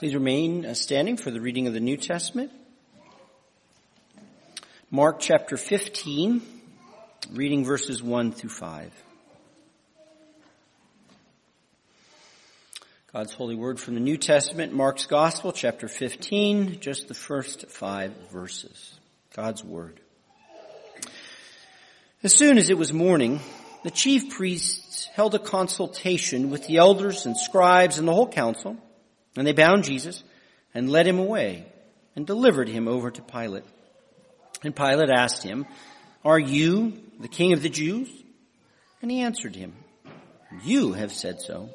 Please remain uh, standing for the reading of the New Testament. Mark chapter 15, reading verses 1 through 5. God's holy word from the New Testament, Mark's Gospel, chapter 15, just the first five verses. God's word. As soon as it was morning, the chief priests held a consultation with the elders and scribes and the whole council and they bound Jesus and led him away and delivered him over to Pilate. And Pilate asked him, Are you the king of the Jews? And he answered him, You have said so.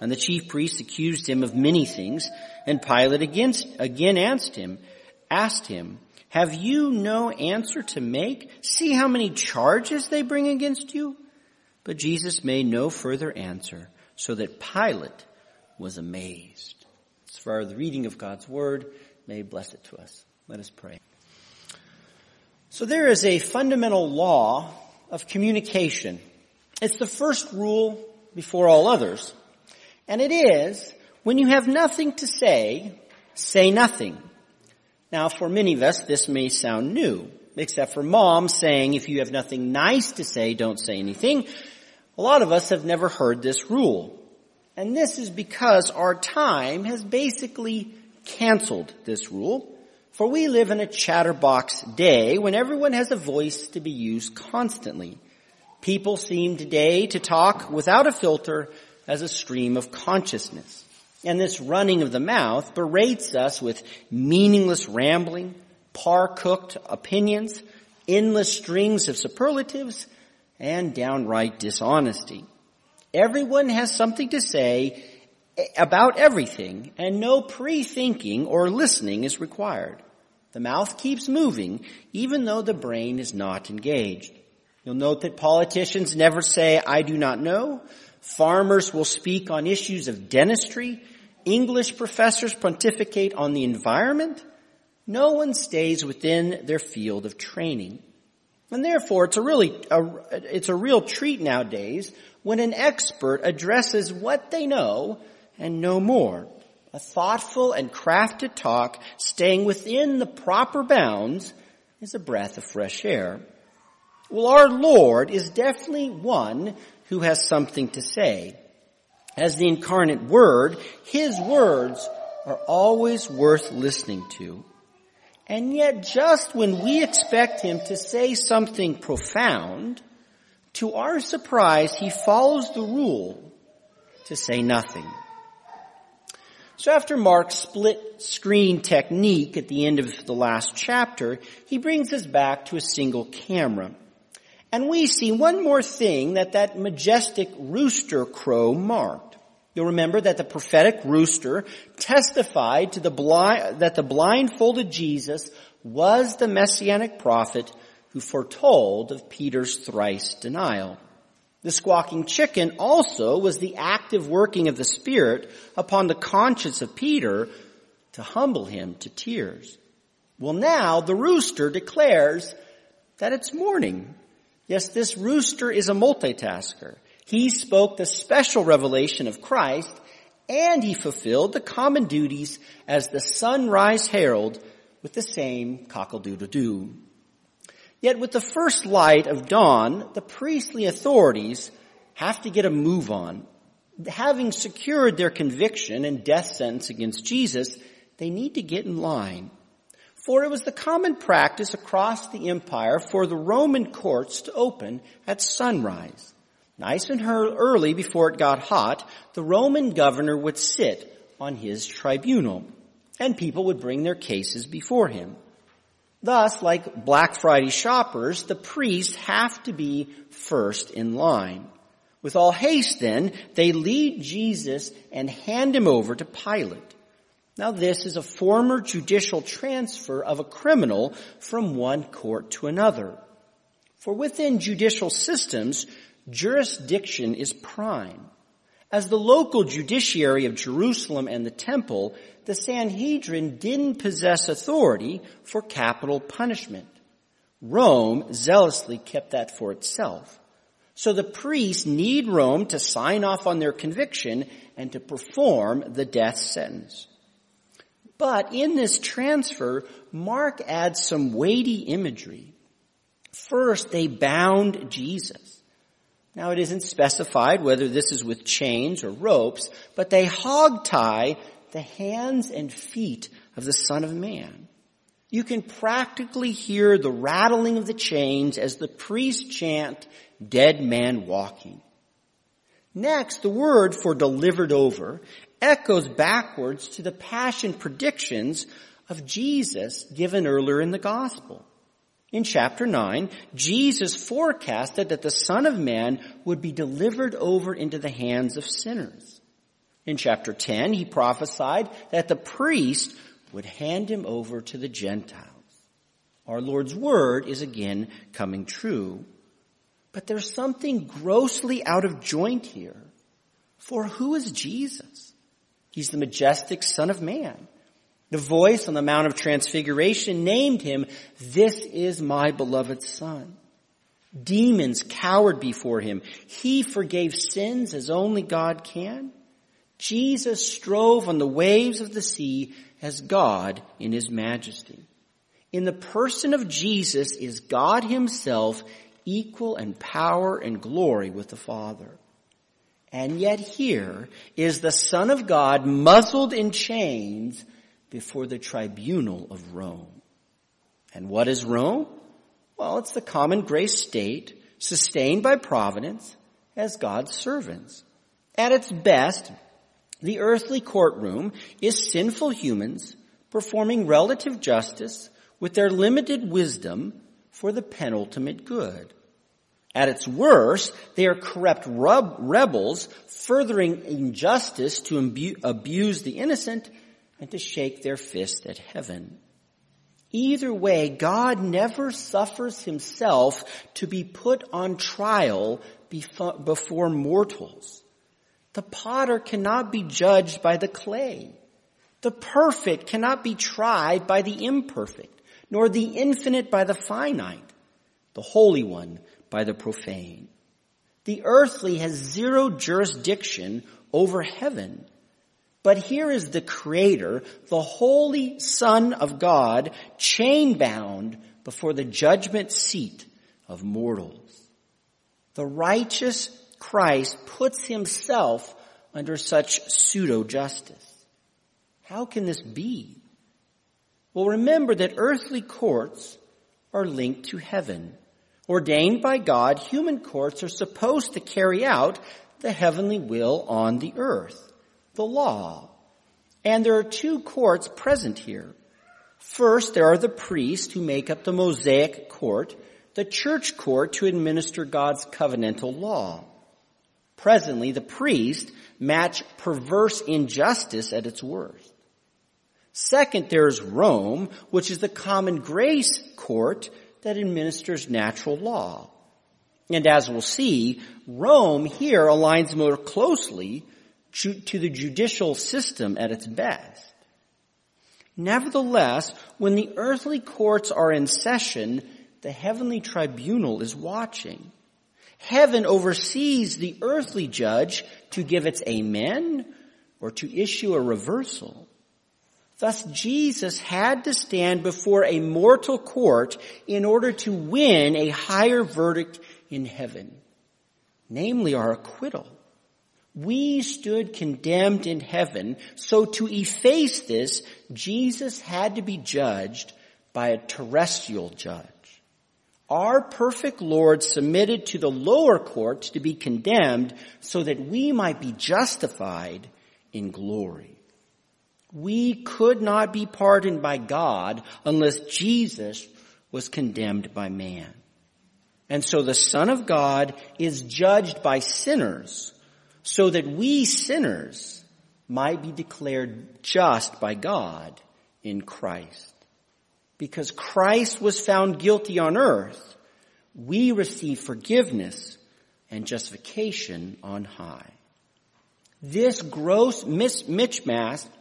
And the chief priests accused him of many things, and Pilate against, again asked him, asked him, Have you no answer to make? See how many charges they bring against you? But Jesus made no further answer, so that Pilate was amazed. As far as the reading of God's word, may bless it to us. Let us pray. So there is a fundamental law of communication. It's the first rule before all others. And it is, when you have nothing to say, say nothing. Now for many of us, this may sound new, except for mom saying, if you have nothing nice to say, don't say anything. A lot of us have never heard this rule. And this is because our time has basically canceled this rule. For we live in a chatterbox day when everyone has a voice to be used constantly. People seem today to talk without a filter as a stream of consciousness. And this running of the mouth berates us with meaningless rambling, par-cooked opinions, endless strings of superlatives, and downright dishonesty. Everyone has something to say about everything and no pre-thinking or listening is required. The mouth keeps moving even though the brain is not engaged. You'll note that politicians never say, I do not know. Farmers will speak on issues of dentistry. English professors pontificate on the environment. No one stays within their field of training. And therefore, it's a really, a, it's a real treat nowadays when an expert addresses what they know and no more. A thoughtful and crafted talk staying within the proper bounds is a breath of fresh air. Well, our Lord is definitely one who has something to say. As the incarnate word, His words are always worth listening to. And yet just when we expect Him to say something profound, to our surprise, he follows the rule to say nothing. So after Mark's split screen technique at the end of the last chapter, he brings us back to a single camera. And we see one more thing that that majestic rooster crow marked. You'll remember that the prophetic rooster testified to the blind, that the blindfolded Jesus was the messianic prophet who foretold of Peter's thrice denial. The squawking chicken also was the active working of the Spirit upon the conscience of Peter to humble him to tears. Well now the rooster declares that it's morning. Yes, this rooster is a multitasker. He spoke the special revelation of Christ and he fulfilled the common duties as the sunrise herald with the same cockle-doodle-doo. Yet with the first light of dawn, the priestly authorities have to get a move on. Having secured their conviction and death sentence against Jesus, they need to get in line. For it was the common practice across the empire for the Roman courts to open at sunrise. Nice and early before it got hot, the Roman governor would sit on his tribunal and people would bring their cases before him. Thus, like Black Friday shoppers, the priests have to be first in line. With all haste then, they lead Jesus and hand him over to Pilate. Now this is a former judicial transfer of a criminal from one court to another. For within judicial systems, jurisdiction is prime. As the local judiciary of Jerusalem and the temple, the Sanhedrin didn't possess authority for capital punishment. Rome zealously kept that for itself. So the priests need Rome to sign off on their conviction and to perform the death sentence. But in this transfer, Mark adds some weighty imagery. First, they bound Jesus. Now it isn't specified whether this is with chains or ropes, but they hog tie the hands and feet of the Son of Man. You can practically hear the rattling of the chains as the priests chant, dead man walking. Next, the word for delivered over echoes backwards to the passion predictions of Jesus given earlier in the gospel. In chapter 9, Jesus forecasted that the Son of Man would be delivered over into the hands of sinners. In chapter 10, he prophesied that the priest would hand him over to the Gentiles. Our Lord's word is again coming true. But there's something grossly out of joint here. For who is Jesus? He's the majestic Son of Man. The voice on the Mount of Transfiguration named him, This is my beloved Son. Demons cowered before him. He forgave sins as only God can. Jesus strove on the waves of the sea as God in his majesty. In the person of Jesus is God himself equal in power and glory with the Father. And yet here is the Son of God muzzled in chains before the tribunal of Rome. And what is Rome? Well, it's the common grace state sustained by providence as God's servants. At its best, the earthly courtroom is sinful humans performing relative justice with their limited wisdom for the penultimate good. At its worst, they are corrupt rebels furthering injustice to abuse the innocent and to shake their fist at heaven. Either way, God never suffers himself to be put on trial before mortals. The potter cannot be judged by the clay. The perfect cannot be tried by the imperfect, nor the infinite by the finite. The Holy One by the profane. The earthly has zero jurisdiction over heaven. But here is the creator, the holy son of God, chain bound before the judgment seat of mortals. The righteous Christ puts himself under such pseudo justice. How can this be? Well, remember that earthly courts are linked to heaven. Ordained by God, human courts are supposed to carry out the heavenly will on the earth, the law. And there are two courts present here. First, there are the priests who make up the Mosaic court, the church court to administer God's covenantal law. Presently, the priests match perverse injustice at its worst. Second, there's Rome, which is the common grace court that administers natural law. And as we'll see, Rome here aligns more closely to the judicial system at its best. Nevertheless, when the earthly courts are in session, the heavenly tribunal is watching. Heaven oversees the earthly judge to give its amen or to issue a reversal. Thus Jesus had to stand before a mortal court in order to win a higher verdict in heaven, namely our acquittal. We stood condemned in heaven, so to efface this, Jesus had to be judged by a terrestrial judge. Our perfect Lord submitted to the lower courts to be condemned so that we might be justified in glory. We could not be pardoned by God unless Jesus was condemned by man. And so the Son of God is judged by sinners so that we sinners might be declared just by God in Christ. Because Christ was found guilty on earth, we receive forgiveness and justification on high. This gross mismatch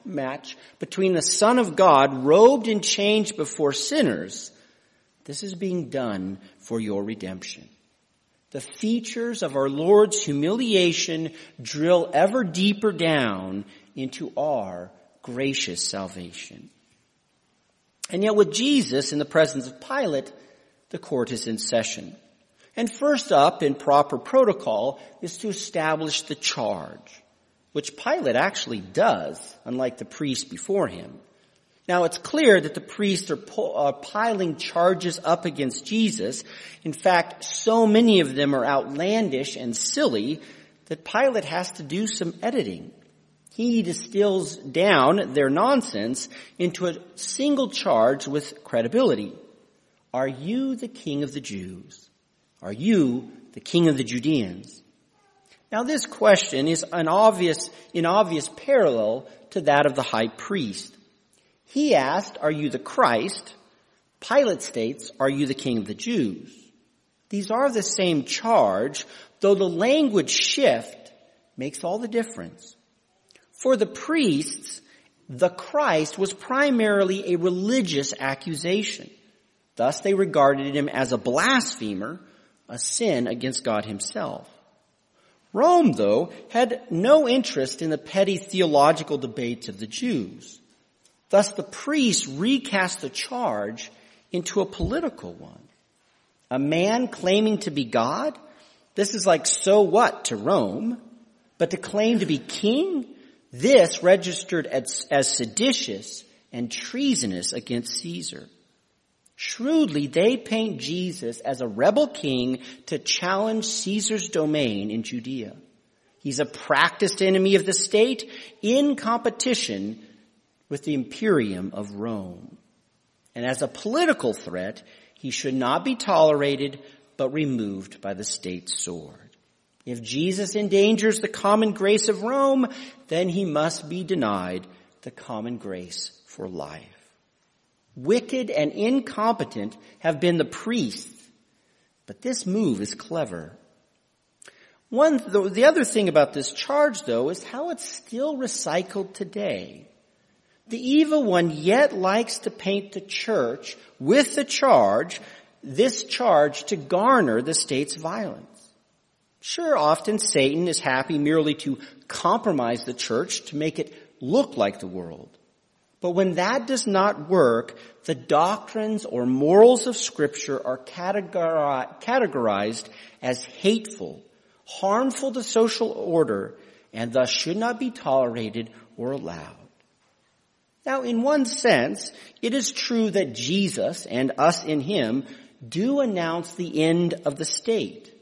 match between the Son of God robed and changed before sinners, this is being done for your redemption. The features of our Lord's humiliation drill ever deeper down into our gracious salvation. And yet with Jesus in the presence of Pilate, the court is in session. And first up in proper protocol is to establish the charge, which Pilate actually does, unlike the priest before him. Now it's clear that the priests are, are uh, piling charges up against Jesus. In fact, so many of them are outlandish and silly that Pilate has to do some editing. He distills down their nonsense into a single charge with credibility. Are you the king of the Jews? Are you the king of the Judeans? Now this question is an obvious, in obvious parallel to that of the high priest. He asked, are you the Christ? Pilate states, are you the king of the Jews? These are the same charge, though the language shift makes all the difference. For the priests, the Christ was primarily a religious accusation. Thus they regarded him as a blasphemer, a sin against God himself. Rome, though, had no interest in the petty theological debates of the Jews. Thus the priests recast the charge into a political one. A man claiming to be God? This is like so what to Rome? But to claim to be king? This registered as, as seditious and treasonous against Caesar. Shrewdly, they paint Jesus as a rebel king to challenge Caesar's domain in Judea. He's a practiced enemy of the state in competition with the imperium of Rome. And as a political threat, he should not be tolerated, but removed by the state sword. If Jesus endangers the common grace of Rome, then he must be denied the common grace for life. Wicked and incompetent have been the priests, but this move is clever. One, the other thing about this charge though is how it's still recycled today. The evil one yet likes to paint the church with the charge, this charge to garner the state's violence. Sure, often Satan is happy merely to compromise the church to make it look like the world. But when that does not work, the doctrines or morals of scripture are categorized as hateful, harmful to social order, and thus should not be tolerated or allowed. Now, in one sense, it is true that Jesus and us in Him do announce the end of the state,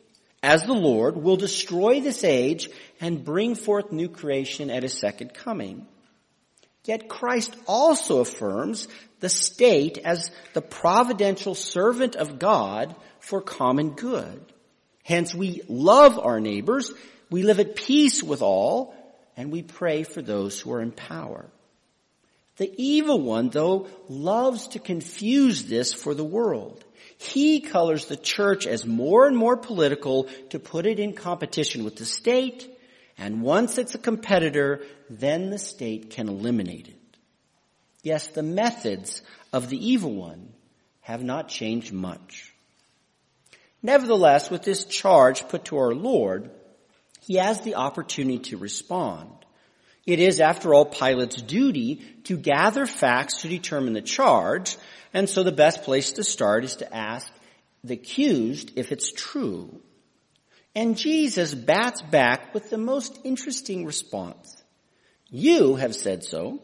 as the Lord will destroy this age and bring forth new creation at His second coming. Yet Christ also affirms the state as the providential servant of God for common good. Hence we love our neighbors, we live at peace with all, and we pray for those who are in power. The evil one, though, loves to confuse this for the world. He colors the church as more and more political to put it in competition with the state, and once it's a competitor, then the state can eliminate it. Yes, the methods of the evil one have not changed much. Nevertheless, with this charge put to our Lord, he has the opportunity to respond. It is, after all, Pilate's duty to gather facts to determine the charge, and so the best place to start is to ask the accused if it's true. And Jesus bats back with the most interesting response. You have said so.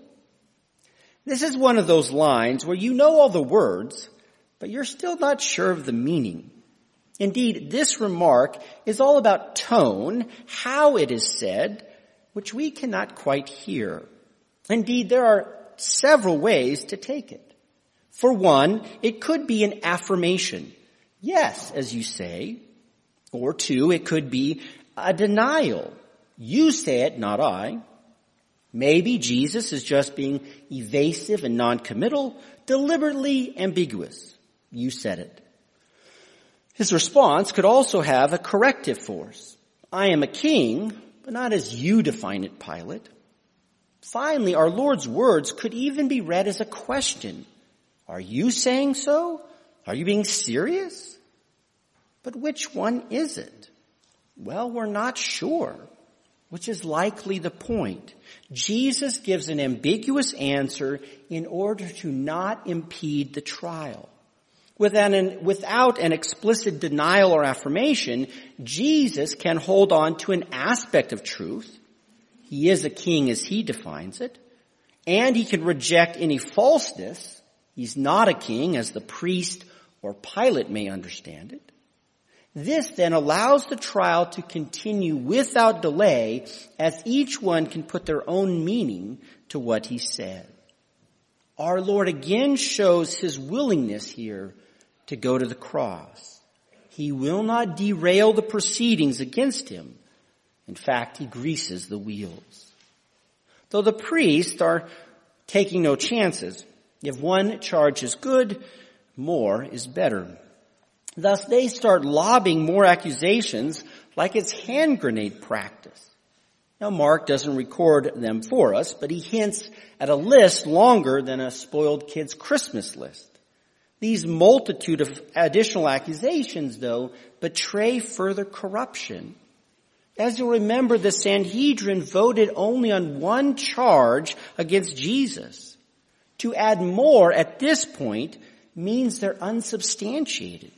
This is one of those lines where you know all the words, but you're still not sure of the meaning. Indeed, this remark is all about tone, how it is said, which we cannot quite hear. Indeed, there are several ways to take it. For one, it could be an affirmation. Yes, as you say. Or two, it could be a denial. You say it, not I. Maybe Jesus is just being evasive and non-committal, deliberately ambiguous. You said it. His response could also have a corrective force. I am a king, but not as you define it, Pilate. Finally, our Lord's words could even be read as a question. Are you saying so? Are you being serious? But which one is it? Well, we're not sure. which is likely the point. Jesus gives an ambiguous answer in order to not impede the trial. Without an, without an explicit denial or affirmation, Jesus can hold on to an aspect of truth. He is a king as he defines it. And he can reject any falseness. He's not a king as the priest or Pilate may understand it. This then allows the trial to continue without delay as each one can put their own meaning to what he said. Our Lord again shows his willingness here to go to the cross. He will not derail the proceedings against him. In fact, he greases the wheels. Though the priests are taking no chances. If one charge is good, more is better. Thus they start lobbing more accusations like it's hand grenade practice. Now Mark doesn't record them for us, but he hints at a list longer than a spoiled kid's Christmas list. These multitude of additional accusations though betray further corruption. As you'll remember, the Sanhedrin voted only on one charge against Jesus. To add more at this point means they're unsubstantiated.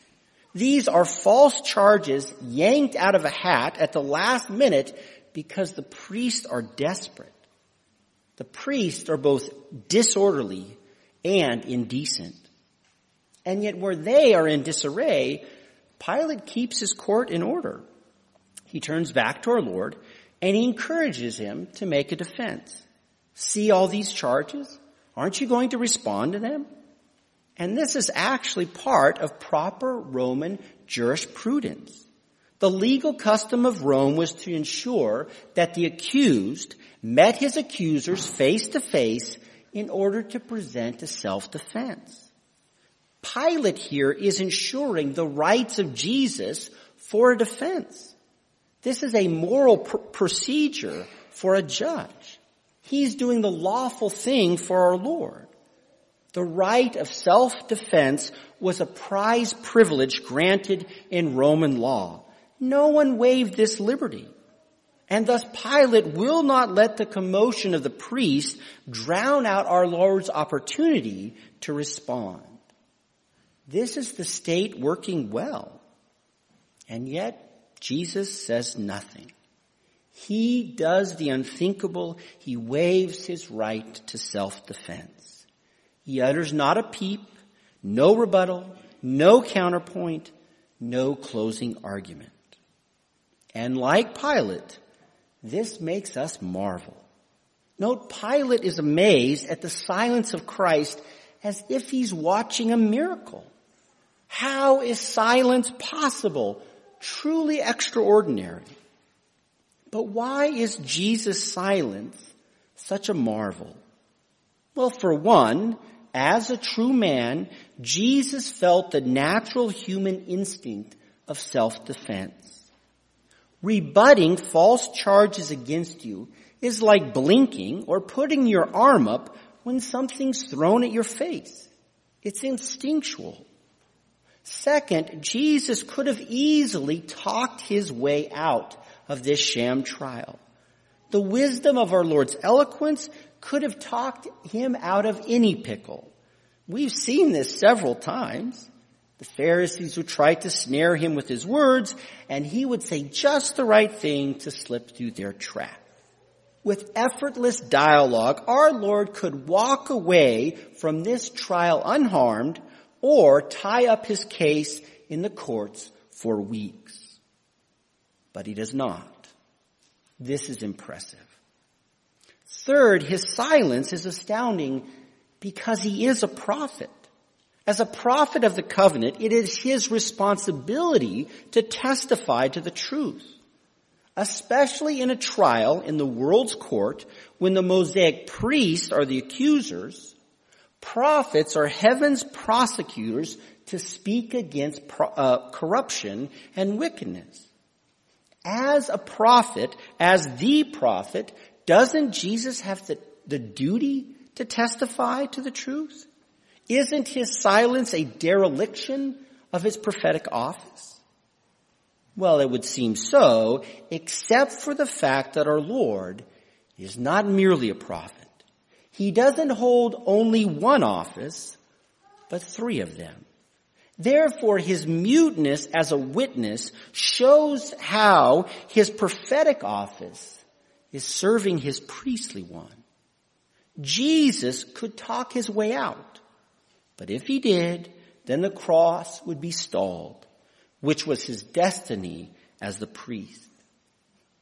These are false charges yanked out of a hat at the last minute because the priests are desperate. The priests are both disorderly and indecent. And yet where they are in disarray, Pilate keeps his court in order. He turns back to our Lord and he encourages him to make a defense. See all these charges? Aren't you going to respond to them? And this is actually part of proper Roman jurisprudence. The legal custom of Rome was to ensure that the accused met his accusers face to face in order to present a self-defense. Pilate here is ensuring the rights of Jesus for a defense. This is a moral pr- procedure for a judge. He's doing the lawful thing for our Lord. The right of self-defense was a prize privilege granted in Roman law. No one waived this liberty. And thus Pilate will not let the commotion of the priest drown out our Lord's opportunity to respond. This is the state working well. And yet Jesus says nothing. He does the unthinkable. He waives his right to self-defense. He utters not a peep, no rebuttal, no counterpoint, no closing argument. And like Pilate, this makes us marvel. Note Pilate is amazed at the silence of Christ as if he's watching a miracle. How is silence possible? Truly extraordinary. But why is Jesus' silence such a marvel? Well, for one, as a true man, Jesus felt the natural human instinct of self-defense. Rebutting false charges against you is like blinking or putting your arm up when something's thrown at your face. It's instinctual. Second, Jesus could have easily talked his way out of this sham trial. The wisdom of our Lord's eloquence could have talked him out of any pickle. We've seen this several times. The Pharisees would try to snare him with his words, and he would say just the right thing to slip through their trap. With effortless dialogue, our Lord could walk away from this trial unharmed or tie up his case in the courts for weeks. But he does not. This is impressive. Third, his silence is astounding because he is a prophet. As a prophet of the covenant, it is his responsibility to testify to the truth. Especially in a trial in the world's court when the Mosaic priests are the accusers, prophets are heaven's prosecutors to speak against uh, corruption and wickedness. As a prophet, as the prophet, doesn't Jesus have the, the duty to testify to the truth? Isn't his silence a dereliction of his prophetic office? Well, it would seem so, except for the fact that our Lord is not merely a prophet. He doesn't hold only one office, but three of them. Therefore, his muteness as a witness shows how his prophetic office is serving his priestly one. Jesus could talk his way out, but if he did, then the cross would be stalled, which was his destiny as the priest.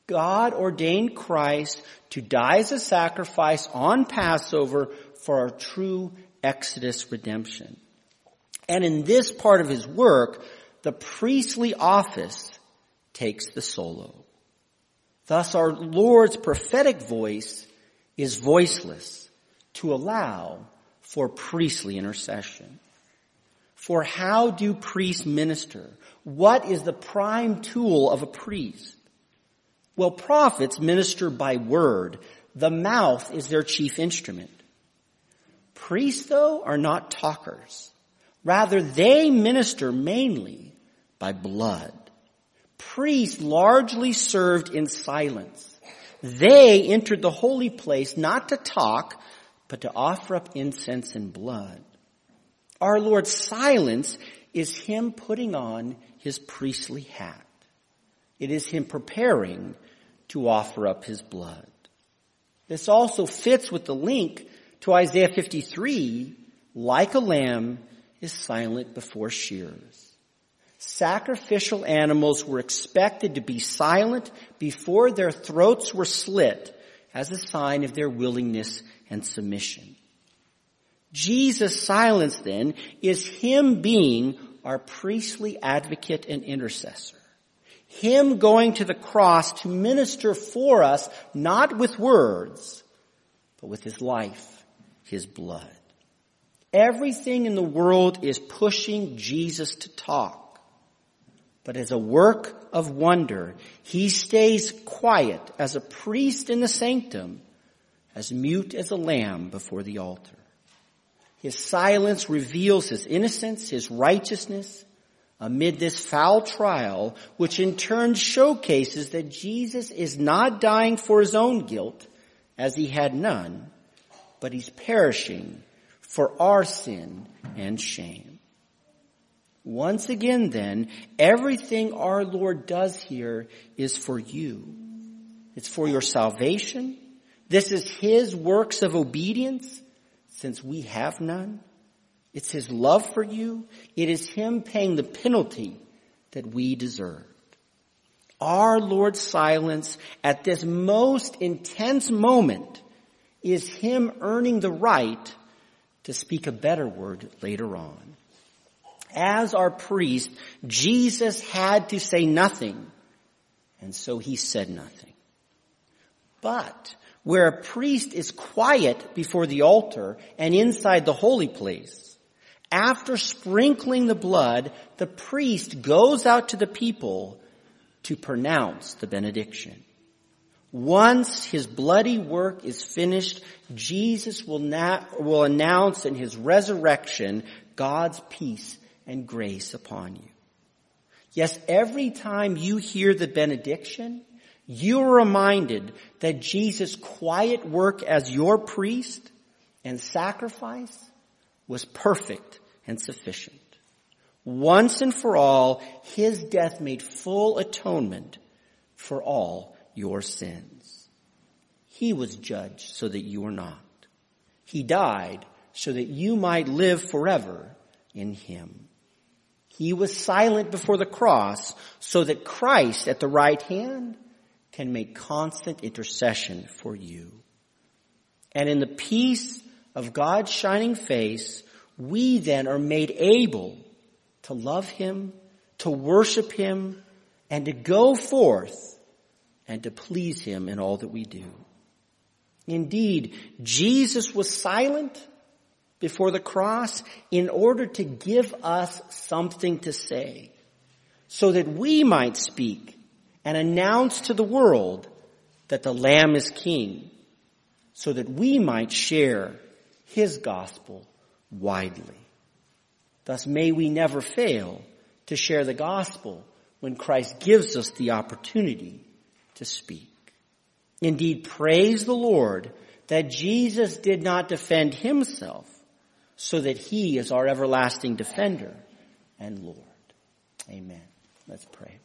God ordained Christ to die as a sacrifice on Passover for our true Exodus redemption. And in this part of his work, the priestly office takes the solo. Thus our Lord's prophetic voice is voiceless to allow for priestly intercession. For how do priests minister? What is the prime tool of a priest? Well, prophets minister by word. The mouth is their chief instrument. Priests, though, are not talkers. Rather, they minister mainly by blood. Priests largely served in silence. They entered the holy place not to talk, but to offer up incense and blood. Our Lord's silence is Him putting on His priestly hat. It is Him preparing to offer up His blood. This also fits with the link to Isaiah 53, like a lamb is silent before shears. Sacrificial animals were expected to be silent before their throats were slit as a sign of their willingness and submission. Jesus' silence then is Him being our priestly advocate and intercessor. Him going to the cross to minister for us, not with words, but with His life, His blood. Everything in the world is pushing Jesus to talk. But as a work of wonder, he stays quiet as a priest in the sanctum, as mute as a lamb before the altar. His silence reveals his innocence, his righteousness amid this foul trial, which in turn showcases that Jesus is not dying for his own guilt, as he had none, but he's perishing for our sin and shame. Once again then, everything our Lord does here is for you. It's for your salvation. This is His works of obedience since we have none. It's His love for you. It is Him paying the penalty that we deserved. Our Lord's silence at this most intense moment is Him earning the right to speak a better word later on. As our priest, Jesus had to say nothing, and so he said nothing. But where a priest is quiet before the altar and inside the holy place, after sprinkling the blood, the priest goes out to the people to pronounce the benediction. Once his bloody work is finished, Jesus will, will announce in his resurrection God's peace and grace upon you. Yes, every time you hear the benediction, you are reminded that Jesus' quiet work as your priest and sacrifice was perfect and sufficient. Once and for all, his death made full atonement for all your sins. He was judged so that you are not. He died so that you might live forever in him. He was silent before the cross so that Christ at the right hand can make constant intercession for you. And in the peace of God's shining face, we then are made able to love Him, to worship Him, and to go forth and to please Him in all that we do. Indeed, Jesus was silent before the cross in order to give us something to say so that we might speak and announce to the world that the Lamb is King so that we might share His gospel widely. Thus may we never fail to share the gospel when Christ gives us the opportunity to speak. Indeed, praise the Lord that Jesus did not defend himself so that he is our everlasting defender and Lord. Amen. Let's pray.